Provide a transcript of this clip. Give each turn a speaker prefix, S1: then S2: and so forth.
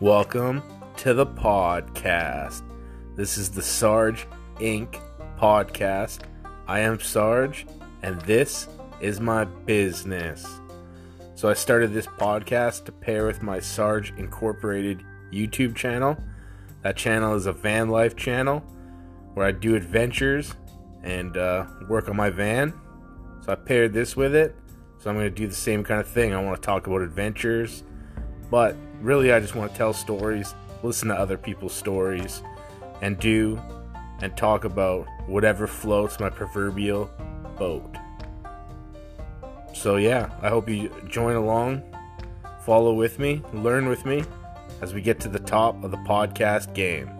S1: Welcome to the podcast. This is the Sarge Inc. podcast. I am Sarge, and this is my business. So, I started this podcast to pair with my Sarge Incorporated YouTube channel. That channel is a van life channel where I do adventures and uh, work on my van. So, I paired this with it. So, I'm going to do the same kind of thing. I want to talk about adventures, but really, I just want to tell stories, listen to other people's stories, and do and talk about whatever floats my proverbial boat. So, yeah, I hope you join along, follow with me, learn with me as we get to the top of the podcast game.